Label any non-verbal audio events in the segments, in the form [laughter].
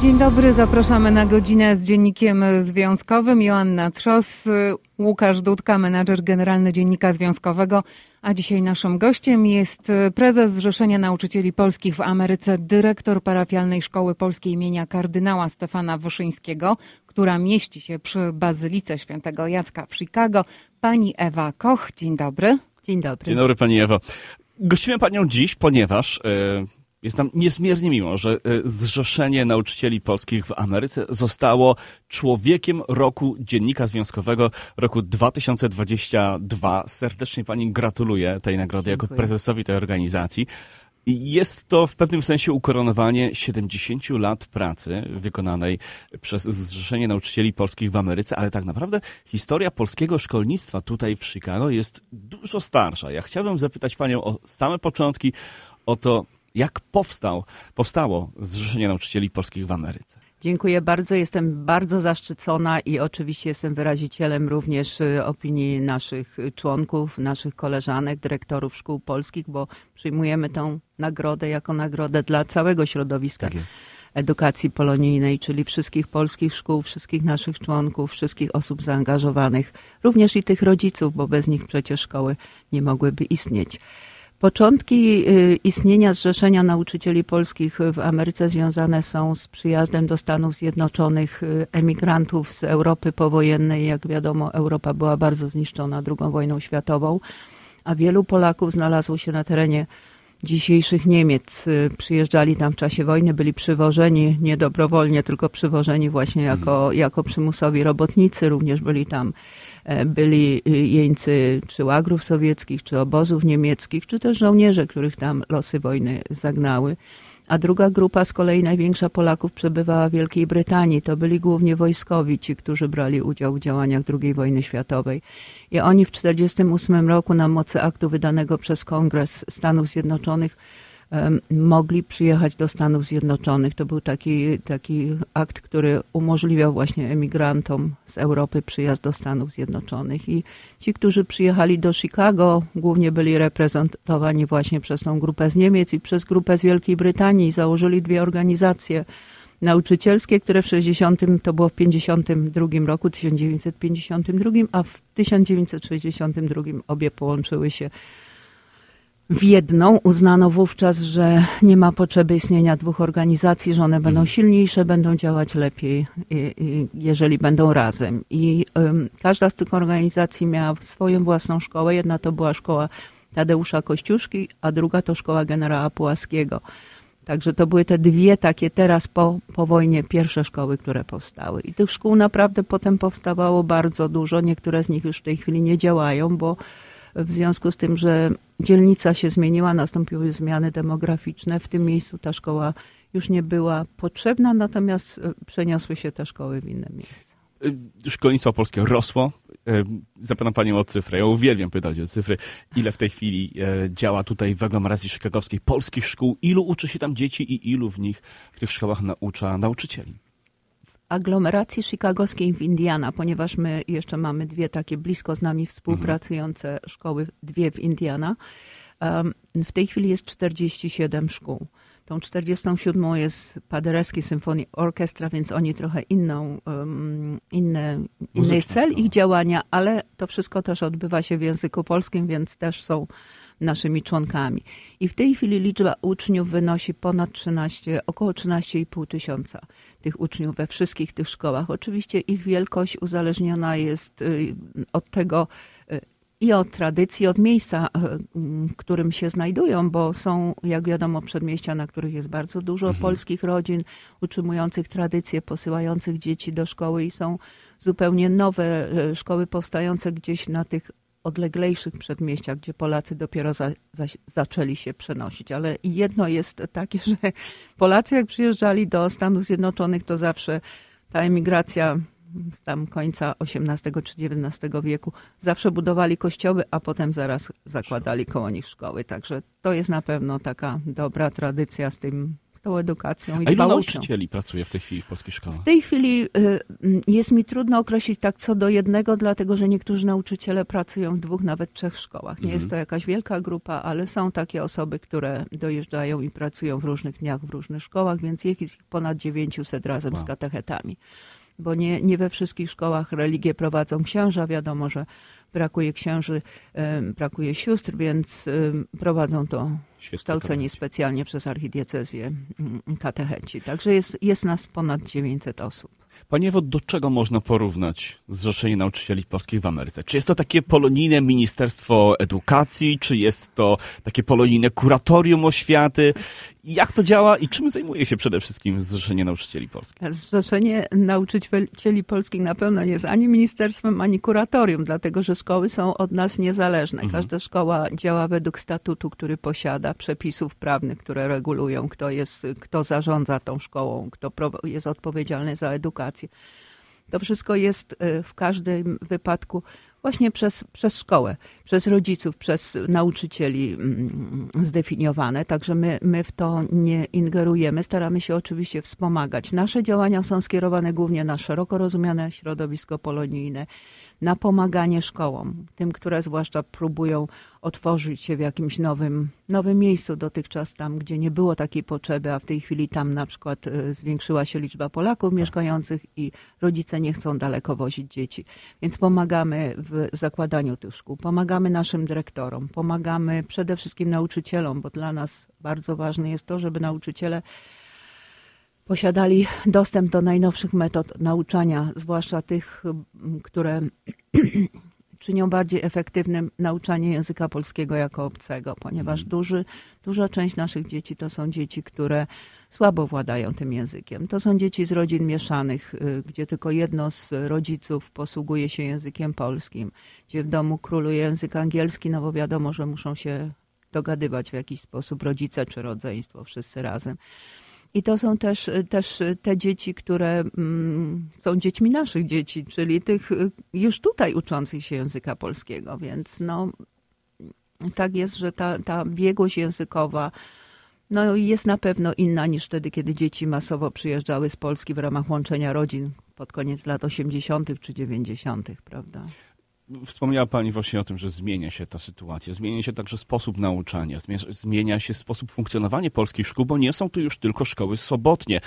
Dzień dobry, zapraszamy na godzinę z Dziennikiem Związkowym. Joanna Trzos, Łukasz Dudka, menadżer generalny Dziennika Związkowego. A dzisiaj naszym gościem jest prezes Zrzeszenia Nauczycieli Polskich w Ameryce, dyrektor parafialnej Szkoły Polskiej imienia kardynała Stefana Wyszyńskiego, która mieści się przy Bazylice Świętego Jacka w Chicago. Pani Ewa Koch, dzień dobry. Dzień dobry. Dzień dobry Pani Ewo. Gościmy Panią dziś, ponieważ... Yy jest nam niezmiernie miło, że e, Zrzeszenie Nauczycieli Polskich w Ameryce zostało człowiekiem roku Dziennika Związkowego roku 2022. Serdecznie Pani gratuluję tej nagrody Dziękuję. jako prezesowi tej organizacji. Jest to w pewnym sensie ukoronowanie 70 lat pracy wykonanej przez Zrzeszenie Nauczycieli Polskich w Ameryce, ale tak naprawdę historia polskiego szkolnictwa tutaj w Chicago jest dużo starsza. Ja chciałbym zapytać Panią o same początki, o to, jak powstał, powstało Zrzeszenie Nauczycieli Polskich w Ameryce? Dziękuję bardzo. Jestem bardzo zaszczycona i oczywiście jestem wyrazicielem również y, opinii naszych członków, naszych koleżanek, dyrektorów szkół polskich, bo przyjmujemy tę nagrodę jako nagrodę dla całego środowiska. Tak edukacji polonijnej, czyli wszystkich polskich szkół, wszystkich naszych członków, wszystkich osób zaangażowanych, również i tych rodziców, bo bez nich przecież szkoły nie mogłyby istnieć. Początki y, istnienia Zrzeszenia Nauczycieli Polskich w Ameryce związane są z przyjazdem do Stanów Zjednoczonych y, emigrantów z Europy powojennej. Jak wiadomo, Europa była bardzo zniszczona II wojną światową, a wielu Polaków znalazło się na terenie dzisiejszych Niemiec. Y, przyjeżdżali tam w czasie wojny, byli przywożeni nie dobrowolnie, tylko przywożeni właśnie jako, mhm. jako przymusowi robotnicy. Również byli tam E, byli y, jeńcy czy łagrów sowieckich, czy obozów niemieckich, czy też żołnierze, których tam losy wojny zagnały. A druga grupa, z kolei największa Polaków, przebywała w Wielkiej Brytanii. To byli głównie wojskowi, ci, którzy brali udział w działaniach II wojny światowej. I oni w 1948 roku na mocy aktu wydanego przez Kongres Stanów Zjednoczonych mogli przyjechać do Stanów Zjednoczonych. To był taki, taki akt, który umożliwiał właśnie emigrantom z Europy przyjazd do Stanów Zjednoczonych. I ci, którzy przyjechali do Chicago, głównie byli reprezentowani właśnie przez tą grupę z Niemiec i przez grupę z Wielkiej Brytanii. Założyli dwie organizacje nauczycielskie, które w 60, to było w 52 roku, 1952, a w 1962 obie połączyły się w jedną. Uznano wówczas, że nie ma potrzeby istnienia dwóch organizacji, że one będą mhm. silniejsze, będą działać lepiej, jeżeli będą razem. I każda z tych organizacji miała swoją własną szkołę. Jedna to była szkoła Tadeusza Kościuszki, a druga to szkoła generała Pułaskiego. Także to były te dwie takie teraz po, po wojnie pierwsze szkoły, które powstały. I tych szkół naprawdę potem powstawało bardzo dużo. Niektóre z nich już w tej chwili nie działają, bo w związku z tym, że dzielnica się zmieniła, nastąpiły zmiany demograficzne. W tym miejscu ta szkoła już nie była potrzebna, natomiast e, przeniosły się te szkoły w inne miejsca. E, szkolnictwo polskie rosło. E, zapytam Panią o cyfrę. Ja uwielbiam pytać o cyfry. Ile w tej chwili działa tutaj w aglomeracji szykagowskiej polskich szkół? Ilu uczy się tam dzieci i ilu w nich w tych szkołach naucza nauczycieli? Aglomeracji chicagowskiej w Indiana, ponieważ my jeszcze mamy dwie takie blisko z nami współpracujące szkoły, dwie w Indiana. W tej chwili jest 47 szkół. Tą 47 jest Paderewski Symphony Orchestra, więc oni trochę inną, um, inne, inny cel ich działania, ale to wszystko też odbywa się w języku polskim, więc też są naszymi członkami. I w tej chwili liczba uczniów wynosi ponad 13, około 13,5 tysiąca tych uczniów we wszystkich tych szkołach. Oczywiście ich wielkość uzależniona jest y, od tego, y, i od tradycji, od miejsca, w którym się znajdują, bo są, jak wiadomo, przedmieścia, na których jest bardzo dużo mhm. polskich rodzin utrzymujących tradycje, posyłających dzieci do szkoły i są zupełnie nowe y, szkoły powstające gdzieś na tych odleglejszych przedmieściach, gdzie Polacy dopiero za, za, zaczęli się przenosić. Ale jedno jest takie, [laughs] że Polacy jak przyjeżdżali do Stanów Zjednoczonych, to zawsze ta emigracja z tam końca XVIII czy XIX wieku zawsze budowali kościoły, a potem zaraz zakładali koło nich szkoły. Także to jest na pewno taka dobra tradycja z tym z tą edukacją i A ilu dbałością. nauczycieli pracuje w tej chwili w polskich szkołach? W tej chwili y, mm, jest mi trudno określić tak co do jednego, dlatego że niektórzy nauczyciele pracują w dwóch, nawet trzech szkołach. Nie jest to jakaś wielka grupa, ale są takie osoby, które dojeżdżają i pracują w różnych dniach w różnych szkołach, więc jest ich ponad 900 razem z Wow. katechetami. Bo nie, nie we wszystkich szkołach religię prowadzą księża. Wiadomo, że brakuje księży, brakuje sióstr, więc prowadzą to kształceni specjalnie przez archidiecezję mm, katecheci. Także jest, jest nas ponad 900 osób. Panie Ewo, do czego można porównać Zrzeszenie Nauczycieli Polskich w Ameryce? Czy jest to takie polonijne Ministerstwo Edukacji, czy jest to takie polonijne Kuratorium Oświaty? Jak to działa i czym zajmuje się przede wszystkim Zrzeszenie Nauczycieli Polskich? Zrzeszenie Nauczycieli Polskich na pewno nie jest ani ministerstwem, ani kuratorium, dlatego że szkoły są od nas niezależne. Każda szkoła działa według statutu, który posiada, przepisów prawnych, które regulują, kto, jest, kto zarządza tą szkołą, kto jest odpowiedzialny za edukację. To wszystko jest e, w każdym wypadku właśnie przez, przez szkołę, przez rodziców, przez nauczycieli mm, zdefiniowane. Także my, my w to nie ingerujemy. Staramy się oczywiście wspomagać. Nasze działania są skierowane głównie na szeroko rozumiane środowisko polonijne, na pomaganie szkołom, tym, które zwłaszcza próbują otworzyć się w jakimś nowym, nowym miejscu. Dotychczas tam, gdzie nie było takiej potrzeby, a w tej chwili tam na przykład e, zwiększyła się liczba Polaków mieszkających i rodzice nie chcą daleko wozić dzieci. Więc pomagamy w zakładaniu tych szkół, pomagamy naszym dyrektorom, pomagamy przede wszystkim nauczycielom, bo dla nas bardzo ważne jest to, żeby nauczyciele posiadali dostęp do najnowszych metod nauczania, zwłaszcza tych, które [clears throat] czynią bardziej efektywnym nauczanie języka polskiego jako obcego, ponieważ duży, duża część naszych dzieci to są dzieci, które słabo władają tym językiem. To są dzieci z rodzin mieszanych, y, gdzie tylko jedno z rodziców posługuje się językiem polskim, gdzie w domu króluje język angielski, no bo wiadomo, że muszą się dogadywać w jakiś sposób rodzice czy rodzeństwo, wszyscy razem. I to są też, też te dzieci, które mm, są dziećmi naszych dzieci, czyli tych y, już tutaj uczących się języka polskiego, więc no, tak jest, że ta, ta biegłość językowa no, jest na pewno inna niż wtedy, kiedy dzieci masowo przyjeżdżały z Polski w ramach łączenia rodzin pod koniec lat 80. czy 90., prawda? Wspomniała Pani właśnie o tym, że zmienia się ta sytuacja, zmienia się także sposób nauczania, zmienia- się sposób funkcjonowania polskich szkół, bo nie są to już tylko szkoły sobotnie.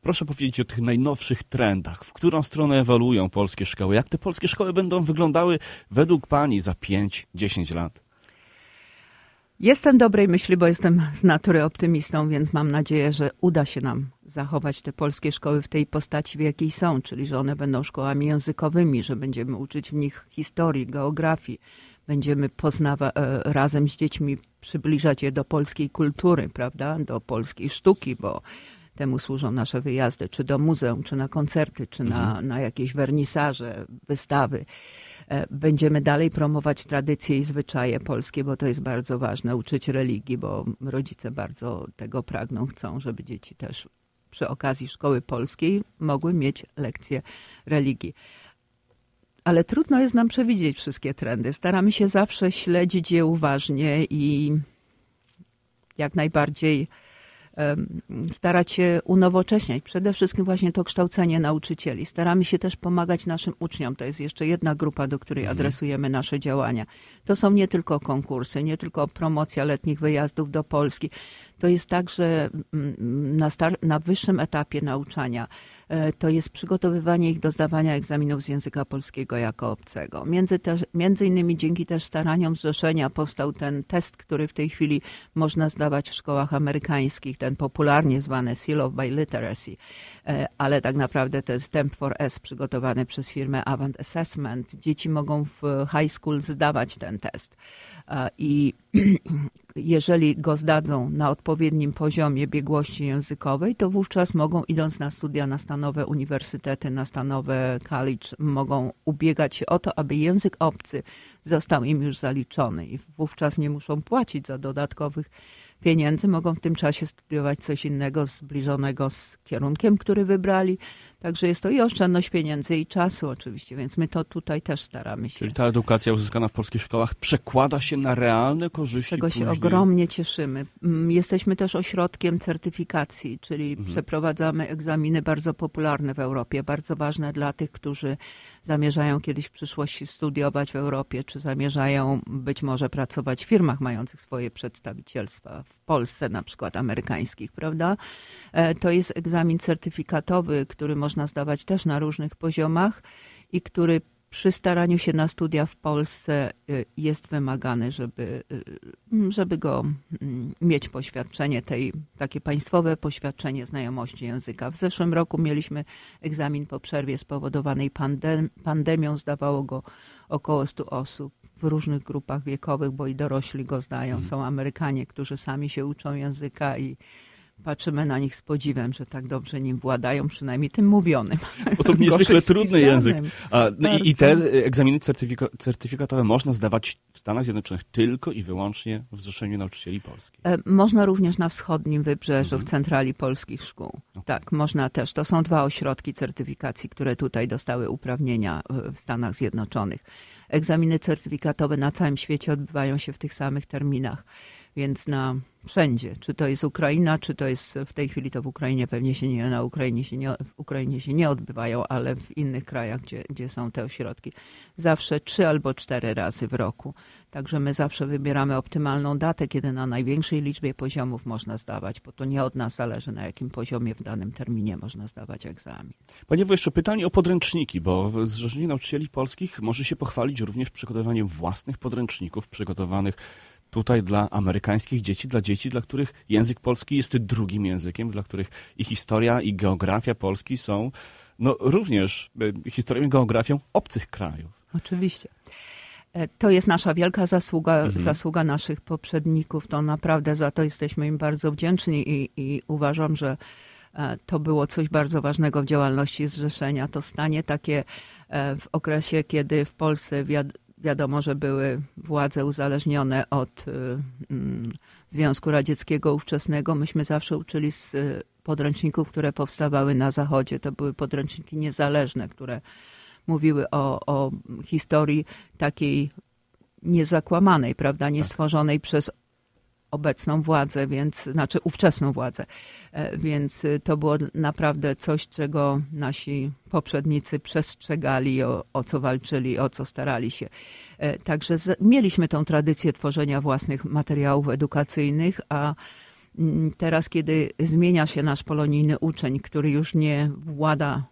Proszę powiedzieć o tych najnowszych trendach. W którą stronę ewoluują polskie szkoły? Jak te polskie szkoły będą wyglądały według Pani za 5-10 lat? Jestem dobrej myśli, bo jestem z natury optymistą, więc mam nadzieję, że uda się nam zachować te polskie szkoły w tej postaci, w jakiej są, czyli że one będą szkołami językowymi, że będziemy uczyć w nich historii, geografii, będziemy poznawa- e, razem z dziećmi przybliżać je do polskiej kultury, prawda, do polskiej sztuki, bo temu służą nasze wyjazdy, czy do muzeum, czy na koncerty, czy na, na jakieś wernisaże, wystawy. E, Będziemy dalej promować tradycje i zwyczaje polskie, bo to jest bardzo ważne. Uczyć religii, bo rodzice bardzo tego pragną, chcą, żeby dzieci też przy okazji szkoły polskiej mogły mieć lekcje religii. Ale trudno jest nam przewidzieć wszystkie trendy. Staramy się zawsze śledzić je uważnie i jak najbardziej starać się unowocześniać. Przede wszystkim właśnie to kształcenie nauczycieli. Staramy się też pomagać naszym uczniom. To jest jeszcze jedna grupa, do której adresujemy nasze działania. To są nie tylko konkursy, nie tylko promocja letnich wyjazdów do Polski. To jest także mm, na, star- na wyższym etapie nauczania. E, To jest przygotowywanie ich do zdawania egzaminów z języka polskiego jako obcego. Między, między innymi dzięki też staraniom zrzeszenia powstał ten test, który w tej chwili można zdawać w szkołach amerykańskich, ten popularnie zwany Seal of Biliteracy, E, ale tak naprawdę to jest Temp4S przygotowany przez firmę Avant Assessment. Dzieci mogą w high school zdawać ten test E, i [clears throat] jeżeli go zdadzą na odpowiednim poziomie biegłości językowej, to wówczas mogą, idąc na studia na stanowe uniwersytety, na stanowe college, mogą ubiegać się o to, aby język obcy został im już zaliczony i wówczas nie muszą płacić za dodatkowych pieniędzy, mogą w tym czasie studiować coś innego zbliżonego z kierunkiem, który wybrali. Także jest to i oszczędność pieniędzy, i czasu oczywiście, więc my to tutaj też staramy się. Czyli ta edukacja uzyskana w polskich szkołach przekłada się na realne korzyści. Z czego się później. ogromnie cieszymy. Mm, Jesteśmy też ośrodkiem certyfikacji, czyli Mhm. przeprowadzamy egzaminy bardzo popularne w Europie, bardzo ważne dla tych, którzy zamierzają kiedyś w przyszłości studiować w Europie, czy zamierzają być może pracować w firmach mających swoje przedstawicielstwa w Polsce, na przykład amerykańskich, prawda? E, To jest egzamin certyfikatowy, który można zdawać też na różnych poziomach i który przy staraniu się na studia w Polsce y, jest wymagany, żeby, y, żeby go mm, mieć poświadczenie, tej, takie państwowe poświadczenie znajomości języka. W zeszłym roku mieliśmy egzamin po przerwie spowodowanej pandem, pandemią, zdawało go około 100 osób w różnych grupach wiekowych, bo i dorośli go zdają. Są Amerykanie, którzy sami się uczą języka i patrzymy na nich z podziwem, że tak dobrze nim władają, przynajmniej tym mówionym. Bo to niezwykle trudny język. A, no i, I te e, egzaminy certyfika- certyfikatowe można zdawać w Stanach Zjednoczonych tylko i wyłącznie w Zrzeszeniu Nauczycieli Polskich. E, Można również na wschodnim wybrzeżu, Mhm. w centrali polskich szkół. Tak, można też. To są dwa ośrodki certyfikacji, które tutaj dostały uprawnienia e, w Stanach Zjednoczonych. Egzaminy certyfikatowe na całym świecie odbywają się w tych samych terminach, więc na wszędzie. Czy to jest Ukraina, czy to jest w tej chwili to w Ukrainie pewnie się nie, na Ukrainie się nie, w Ukrainie się nie odbywają, ale w innych krajach, gdzie, gdzie są te ośrodki, zawsze trzy albo cztery razy w roku. Także my zawsze wybieramy optymalną datę, kiedy na największej liczbie poziomów można zdawać, bo to nie od nas zależy, na jakim poziomie w danym terminie można zdawać egzamin. Panie jeszcze pytanie o podręczniki, bo Zrzeszenie Nauczycieli Polskich może się pochwalić również przygotowaniem własnych podręczników przygotowanych tutaj dla amerykańskich dzieci, dla dzieci, dla których język polski jest drugim językiem, dla których i historia, i geografia Polski są no, również e, historią i geografią obcych krajów. Oczywiście. E, To jest nasza wielka zasługa, zasługa naszych poprzedników. To naprawdę za to jesteśmy im bardzo wdzięczni i, i uważam, że e, to było coś bardzo ważnego w działalności zrzeszenia. To stanie takie w okresie, kiedy w Polsce wiadomo, że były władze uzależnione od y, mm, Związku Radzieckiego ówczesnego. Myśmy zawsze uczyli z y, podręczników, które powstawały na Zachodzie. To były podręczniki niezależne, które mówiły o, o historii takiej niezakłamanej, prawda, nie stworzonej przez obecną władzę, więc, znaczy ówczesną władzę. E, Więc y, to było naprawdę coś, czego nasi poprzednicy przestrzegali, o, o co walczyli, o co starali się. E, Także z, mieliśmy tą tradycję tworzenia własnych materiałów edukacyjnych, a mm, teraz, kiedy zmienia się nasz polonijny uczeń, który już nie włada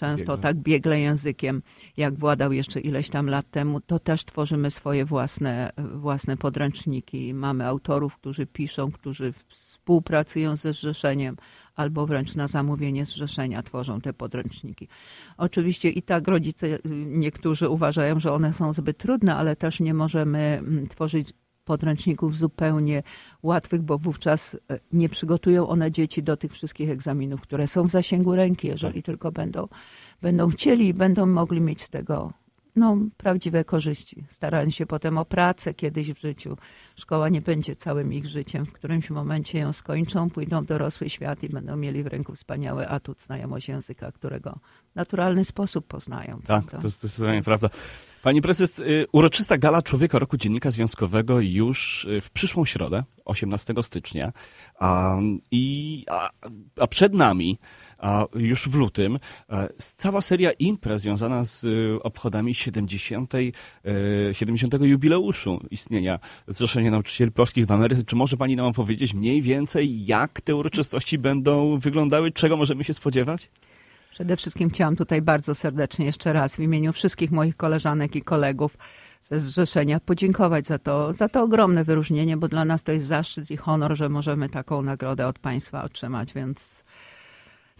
często Biegle. tak biegle językiem, jak władał jeszcze ileś tam lat temu, to też tworzymy swoje własne, własne podręczniki. Mamy autorów, którzy piszą, którzy współpracują ze zrzeszeniem, albo wręcz na zamówienie zrzeszenia tworzą te podręczniki. Oczywiście i tak rodzice, y, niektórzy uważają, że one są zbyt trudne, ale też nie możemy mm, tworzyć podręczników zupełnie łatwych, bo wówczas e, nie przygotują one dzieci do tych wszystkich egzaminów, które są w zasięgu ręki, jeżeli tylko będą, będą chcieli i będą mogli mieć z tego no, prawdziwe korzyści. Starając się potem o pracę kiedyś w życiu. Szkoła nie będzie całym ich życiem. W którymś momencie ją skończą, pójdą w dorosły świat i będą mieli w ręku wspaniały atut, znajomość języka, którego w naturalny sposób poznają. Tak, prawda? to jest zdecydowanie prawda. Pani prezes, y, uroczysta gala Człowieka Roku Dziennika Związkowego już y, w przyszłą środę, 18 stycznia, a, i, a, a przed nami już w lutym e, cała seria imprez związana z y, obchodami 70, y, 70 jubileuszu istnienia Zrzeszenia Nauczycieli Polskich w Ameryce. Czy może pani nam opowiedzieć mniej więcej, jak te uroczystości będą wyglądały, czego możemy się spodziewać? Przede wszystkim chciałam tutaj bardzo serdecznie jeszcze raz w imieniu wszystkich moich koleżanek i kolegów ze zrzeszenia podziękować za to, za to ogromne wyróżnienie, bo dla nas to jest zaszczyt i honor, że możemy taką nagrodę od Państwa otrzymać, więc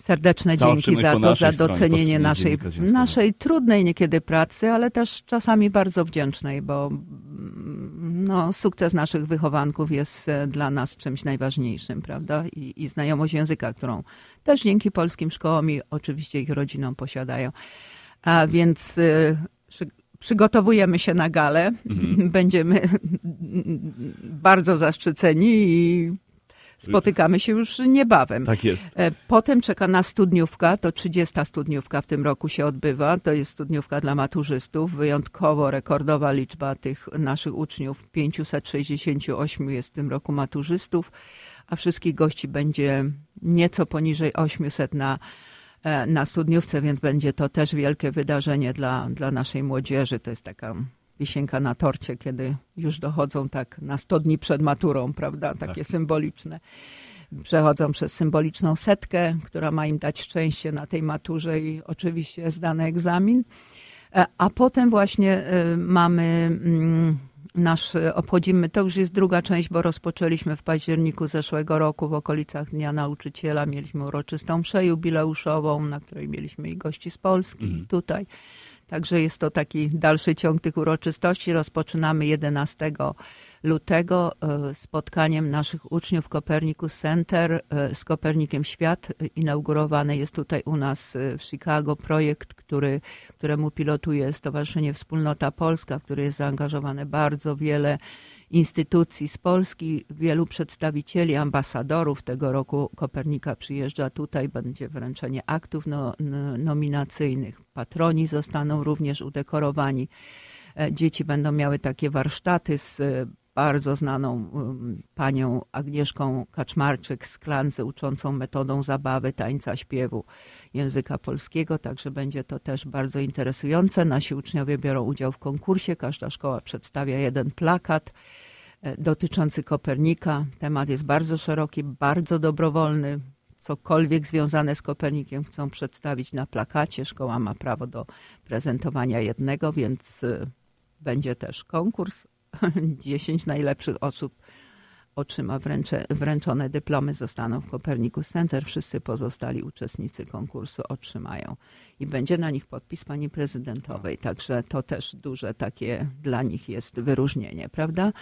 serdeczne dzięki za to, za docenienie naszej, naszej trudnej niekiedy pracy, ale też czasami bardzo wdzięcznej, bo mm, no, sukces naszych wychowanków jest e, dla nas czymś najważniejszym, prawda? I, I znajomość języka, którą też dzięki polskim szkołom i oczywiście ich rodzinom posiadają. A więc y, przy, przygotowujemy się na galę. [laughs] Będziemy [laughs] bardzo zaszczyceni i spotykamy się już niebawem. Tak jest. E, potem czeka nas studniówka, to 30 studniówka w tym roku się odbywa. To jest studniówka dla maturzystów. Wyjątkowo rekordowa liczba tych naszych uczniów. 568 jest w tym roku maturzystów, a wszystkich gości będzie nieco poniżej 800 na E, na studniówce, więc będzie to też wielkie wydarzenie dla, dla naszej młodzieży. To jest taka wisienka na torcie, kiedy już dochodzą tak na 100 dni przed maturą, prawda? Takie tak. symboliczne. Przechodzą przez symboliczną setkę, która ma im dać szczęście na tej maturze i oczywiście zdany egzamin. E, a potem właśnie e, mamy mm, nasz e, obchodzimy, to już jest druga część, bo rozpoczęliśmy w październiku zeszłego roku w okolicach Dnia Nauczyciela. Mieliśmy uroczystą mszę jubileuszową, na której mieliśmy i gości z Polski mm. i tutaj. Także jest to taki dalszy ciąg tych uroczystości. Rozpoczynamy 11 lutego e, spotkaniem naszych uczniów Copernicus Center e, z Kopernikiem Świat. Inaugurowany jest tutaj u nas e, w Chicago projekt, który, któremu pilotuje Stowarzyszenie Wspólnota Polska, w który jest zaangażowane bardzo wiele instytucji z Polski, wielu przedstawicieli, ambasadorów. Tego roku Kopernika przyjeżdża tutaj, będzie wręczenie aktów no, nominacyjnych. Patroni zostaną również udekorowani. Dzieci będą miały takie warsztaty z bardzo znaną panią Agnieszką Kaczmarczyk z Klance, uczącą metodą zabawy, tańca, śpiewu języka polskiego, także będzie to też bardzo interesujące. Nasi uczniowie biorą udział w konkursie, każda szkoła przedstawia jeden plakat e, dotyczący Kopernika. Temat jest bardzo szeroki, bardzo dobrowolny. Cokolwiek związane z Kopernikiem chcą przedstawić na plakacie. Szkoła ma prawo do prezentowania jednego, więc e, będzie też konkurs, [laughs] 10 najlepszych osób otrzyma wręcze, wręczone dyplomy, zostaną w Copernicus Center. Wszyscy pozostali uczestnicy konkursu otrzymają. I będzie na nich podpis pani prezydentowej. Także to też duże takie dla nich jest wyróżnienie, prawda?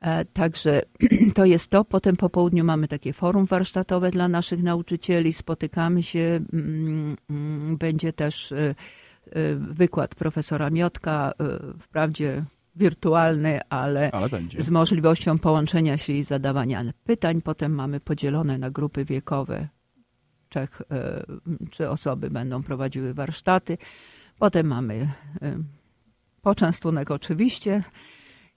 E, także [clears throat] to jest to. Potem po południu mamy takie forum warsztatowe dla naszych nauczycieli. Spotykamy się. Mm, mm, będzie też e, e, wykład profesora Miotka. Wprawdzie wirtualny, ale, ale z możliwością połączenia się i zadawania pytań. Potem mamy podzielone na grupy wiekowe. Trzech, e, osoby będą prowadziły warsztaty. Potem mamy e, poczęstunek oczywiście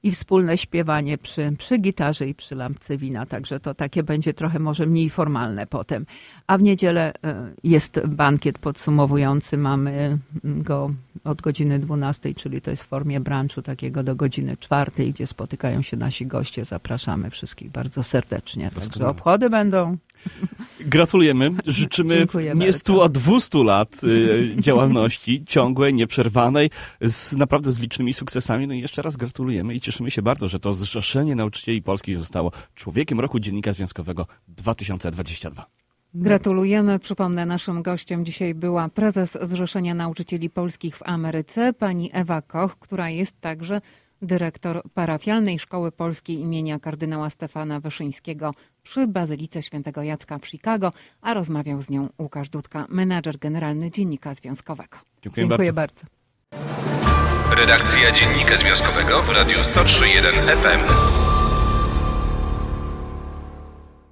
i wspólne śpiewanie przy, przy gitarze i przy lampce wina, także to takie będzie trochę może mniej formalne potem. A w niedzielę e, jest bankiet podsumowujący, mamy go od godziny 12, czyli to jest w formie brunchu takiego do godziny 4, gdzie spotykają się nasi goście. Zapraszamy wszystkich bardzo serdecznie. Także obchody będą. Gratulujemy. Życzymy nie 100, a 200 lat y, działalności [laughs] ciągłej, nieprzerwanej, z naprawdę z licznymi sukcesami. No i jeszcze raz gratulujemy i cieszymy się bardzo, że to Zrzeszenie Nauczycieli Polskich zostało człowiekiem roku Dziennika Związkowego 2022. Gratulujemy. Przypomnę, naszym gościem dzisiaj była prezes Zrzeszenia Nauczycieli Polskich w Ameryce, pani Ewa Koch, która jest także dyrektor parafialnej Szkoły Polskiej imienia kardynała Stefana Wyszyńskiego przy Bazylice Świętego Jacka w Chicago, a rozmawiał z nią Łukasz Dudka, menadżer generalny Dziennika Związkowego. Dziękuję, Dziękuję bardzo. bardzo. Redakcja Dziennika Związkowego w Radiu 103.1 FM.